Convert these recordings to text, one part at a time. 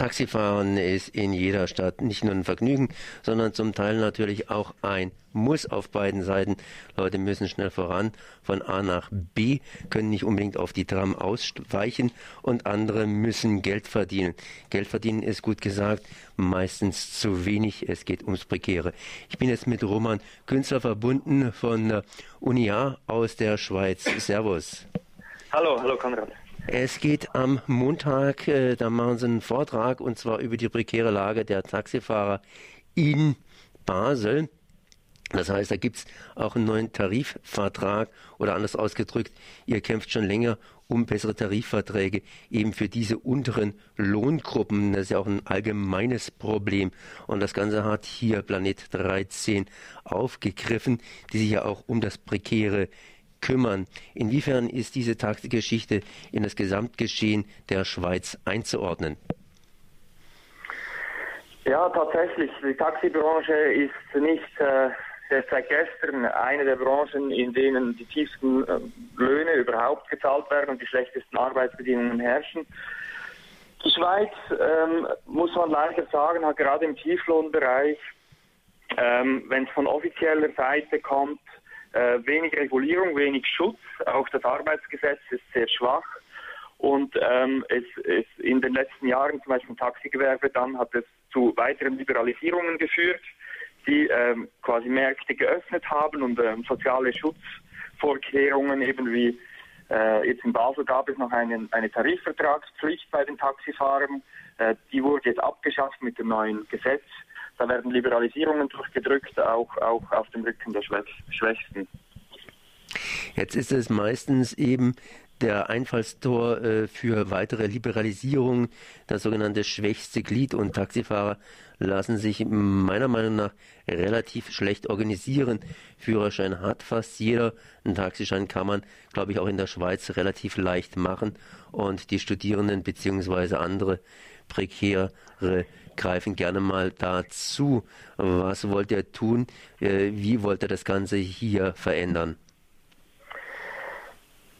Taxifahren ist in jeder Stadt nicht nur ein Vergnügen, sondern zum Teil natürlich auch ein Muss auf beiden Seiten. Leute müssen schnell voran von A nach B, können nicht unbedingt auf die Tram ausweichen und andere müssen Geld verdienen. Geld verdienen ist gut gesagt, meistens zu wenig. Es geht ums Prekäre. Ich bin jetzt mit Roman Künstler verbunden von UNIA aus der Schweiz. Servus. Hallo, hallo Konrad. Es geht am Montag, äh, da machen Sie einen Vortrag und zwar über die prekäre Lage der Taxifahrer in Basel. Das heißt, da gibt es auch einen neuen Tarifvertrag oder anders ausgedrückt, ihr kämpft schon länger um bessere Tarifverträge eben für diese unteren Lohngruppen. Das ist ja auch ein allgemeines Problem. Und das Ganze hat hier Planet 13 aufgegriffen, die sich ja auch um das prekäre kümmern. Inwiefern ist diese Taxigeschichte in das Gesamtgeschehen der Schweiz einzuordnen? Ja, tatsächlich. Die Taxibranche ist nicht äh, seit gestern eine der Branchen, in denen die tiefsten äh, Löhne überhaupt gezahlt werden und die schlechtesten Arbeitsbedingungen herrschen. Die Schweiz, ähm, muss man leider sagen, hat gerade im Tieflohnbereich, ähm, wenn es von offizieller Seite kommt, äh, wenig Regulierung, wenig Schutz. Auch das Arbeitsgesetz ist sehr schwach. Und ähm, es, es in den letzten Jahren, zum Beispiel im Taxigewerbe, dann hat es zu weiteren Liberalisierungen geführt, die ähm, quasi Märkte geöffnet haben und ähm, soziale Schutzvorkehrungen, eben wie äh, jetzt in Basel gab es noch einen, eine Tarifvertragspflicht bei den Taxifahrern. Äh, die wurde jetzt abgeschafft mit dem neuen Gesetz. Da werden Liberalisierungen durchgedrückt, auch, auch auf dem Rücken der Schwächsten. Jetzt ist es meistens eben der Einfallstor äh, für weitere Liberalisierung, das sogenannte schwächste Glied. Und Taxifahrer lassen sich meiner Meinung nach relativ schlecht organisieren. Führerschein hat fast jeder. Einen Taxischein kann man, glaube ich, auch in der Schweiz relativ leicht machen. Und die Studierenden bzw. andere prekäre greifen gerne mal dazu. Was wollt ihr tun? Äh, wie wollt ihr das Ganze hier verändern?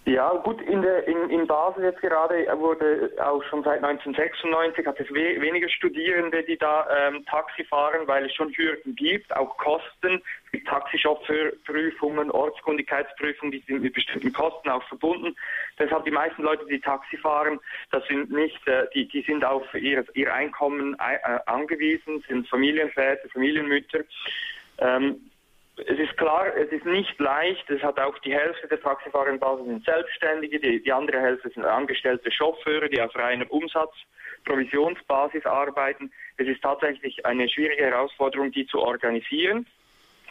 Ja, gut, in, der, in, in Basel jetzt gerade wurde auch schon seit 1996 hat es we weniger Studierende, die da ähm, Taxi fahren, weil es schon Hürden gibt, auch Kosten. Es gibt Taxichauffeurprüfungen, Ortskundigkeitsprüfungen, die sind mit bestimmten Kosten auch verbunden. Deshalb die meisten Leute, die Taxi fahren, das sind nicht, äh, die, die sind auf ihr, ihr Einkommen äh, angewiesen, sind Familienväter, Familienmütter. Ähm, es ist klar, es ist nicht leicht. Es hat auch die Hälfte der Taxifahrer Basel sind Selbstständige, die, die andere Hälfte sind angestellte Chauffeure, die auf reiner Umsatz, Provisionsbasis arbeiten. Es ist tatsächlich eine schwierige Herausforderung, die zu organisieren.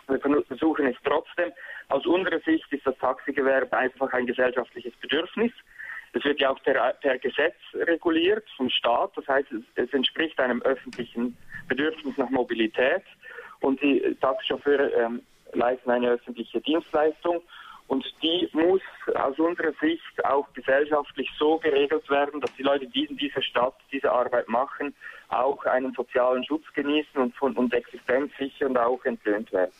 Wir versuchen es trotzdem. Aus unserer Sicht ist das Taxigewerbe einfach ein gesellschaftliches Bedürfnis. Es wird ja auch per, per Gesetz reguliert vom Staat. Das heißt, es, es entspricht einem öffentlichen Bedürfnis nach Mobilität. Und die Taxichauffeure ähm, leisten eine öffentliche Dienstleistung und die muss aus unserer Sicht auch gesellschaftlich so geregelt werden, dass die Leute, die in dieser Stadt diese Arbeit machen, auch einen sozialen Schutz genießen und, und Existenz sichern und auch entlöhnt werden.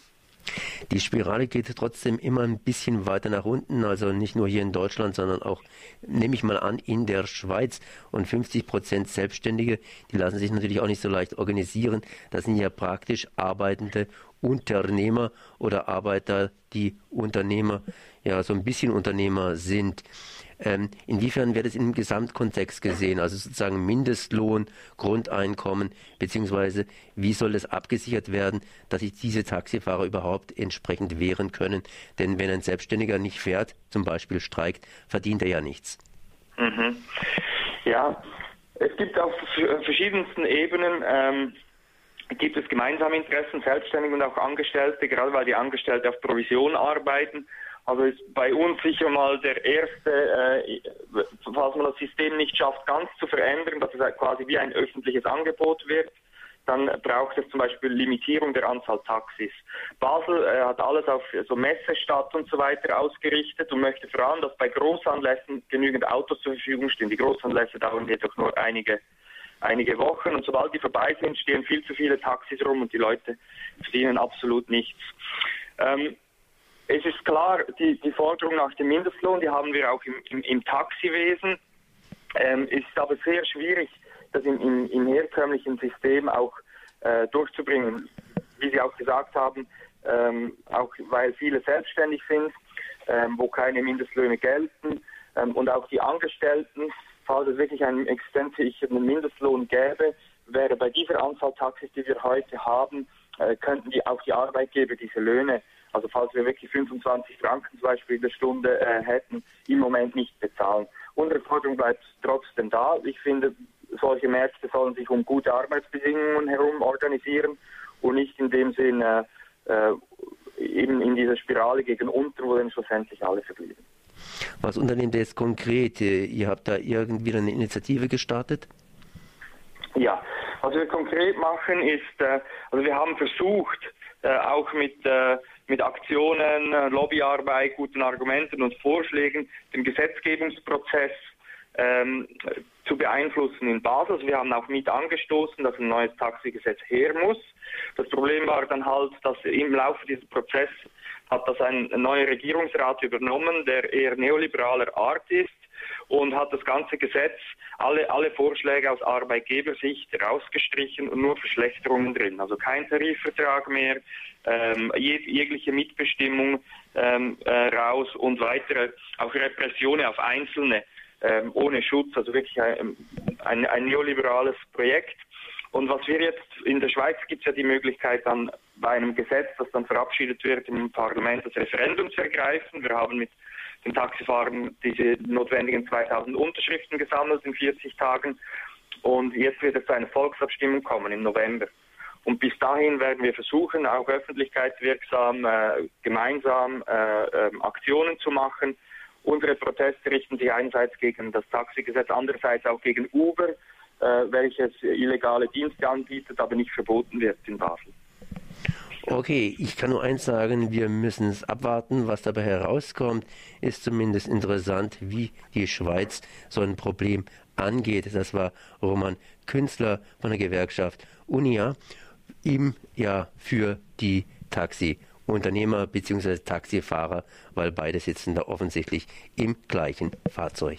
Die Spirale geht trotzdem immer ein bisschen weiter nach unten, also nicht nur hier in Deutschland, sondern auch, nehme ich mal an, in der Schweiz. Und 50 Prozent Selbstständige, die lassen sich natürlich auch nicht so leicht organisieren. Das sind ja praktisch arbeitende Unternehmer oder Arbeiter, die Unternehmer, ja, so ein bisschen Unternehmer sind. Ähm, inwiefern wird es im Gesamtkontext gesehen, also sozusagen Mindestlohn, Grundeinkommen, beziehungsweise wie soll es abgesichert werden, dass sich diese Taxifahrer überhaupt entsprechend wehren können? Denn wenn ein Selbstständiger nicht fährt, zum Beispiel streikt, verdient er ja nichts. Mhm. Ja, es gibt auf verschiedensten Ebenen ähm, gibt es gemeinsame Interessen, Selbstständige und auch Angestellte, gerade weil die Angestellte auf Provision arbeiten. Also ist bei uns sicher mal der erste, äh, falls man das System nicht schafft, ganz zu verändern, dass es quasi wie ein öffentliches Angebot wird, dann braucht es zum Beispiel Limitierung der Anzahl Taxis. Basel äh, hat alles auf so Messestadt und so weiter ausgerichtet und möchte vor allem, dass bei Großanlässen genügend Autos zur Verfügung stehen. Die Großanlässe dauern jedoch nur einige einige Wochen und sobald die vorbei sind, stehen viel zu viele Taxis rum und die Leute verdienen absolut nichts. Ähm, es ist klar, die, die Forderung nach dem Mindestlohn, die haben wir auch im, im, im Taxiwesen. Ähm, es ist aber sehr schwierig, das in, in, in herkömmlichen System auch äh, durchzubringen. Wie Sie auch gesagt haben, ähm, auch weil viele selbstständig sind, ähm, wo keine Mindestlöhne gelten ähm, und auch die Angestellten, falls es wirklich einen existenzsichernden Mindestlohn gäbe, wäre bei dieser Anzahl Taxis, die wir heute haben, äh, könnten die, auch die Arbeitgeber diese Löhne, also falls wir wirklich 25 Franken zum Beispiel in der Stunde äh, hätten, im Moment nicht bezahlen. Unsere Forderung bleibt trotzdem da. Ich finde, solche Märkte sollen sich um gute Arbeitsbedingungen herum organisieren und nicht in dem Sinn äh, äh, eben in dieser Spirale gegen unten, wo dann schlussendlich alle verlieren. Was unternehmt ihr jetzt konkret? Ihr habt da irgendwie eine Initiative gestartet? Ja, was wir konkret machen ist, äh, also wir haben versucht, äh, auch mit, äh, mit Aktionen, Lobbyarbeit, guten Argumenten und Vorschlägen den Gesetzgebungsprozess ähm, zu beeinflussen in Basel. Also wir haben auch mit angestoßen, dass ein neues Taxigesetz her muss. Das Problem war dann halt, dass im Laufe dieses Prozesses hat das ein neuer Regierungsrat übernommen, der eher neoliberaler Art ist und hat das ganze Gesetz, alle, alle Vorschläge aus Arbeitgebersicht rausgestrichen und nur Verschlechterungen drin. Also kein Tarifvertrag mehr, ähm, jeg jegliche Mitbestimmung ähm, äh, raus und weitere, auch Repressionen auf Einzelne ähm, ohne Schutz, also wirklich ein, ein, ein neoliberales Projekt. Und was wir jetzt in der Schweiz gibt es ja die Möglichkeit dann bei einem Gesetz, das dann verabschiedet wird im Parlament, das Referendum zu ergreifen. Wir haben mit den Taxifahrern diese notwendigen 2000 Unterschriften gesammelt in 40 Tagen. Und jetzt wird es zu einer Volksabstimmung kommen im November. Und bis dahin werden wir versuchen, auch öffentlichkeitswirksam äh, gemeinsam äh, äh, Aktionen zu machen, Unsere Proteste richten sich einerseits gegen das Taxigesetz, andererseits auch gegen Uber, äh, welches illegale Dienste anbietet, aber nicht verboten wird in Basel. Okay, ich kann nur eins sagen, wir müssen es abwarten, was dabei herauskommt. Ist zumindest interessant, wie die Schweiz so ein Problem angeht. Das war Roman Künstler von der Gewerkschaft Unia, ihm ja für die Taxi Unternehmer bzw. Taxifahrer, weil beide sitzen da offensichtlich im gleichen Fahrzeug.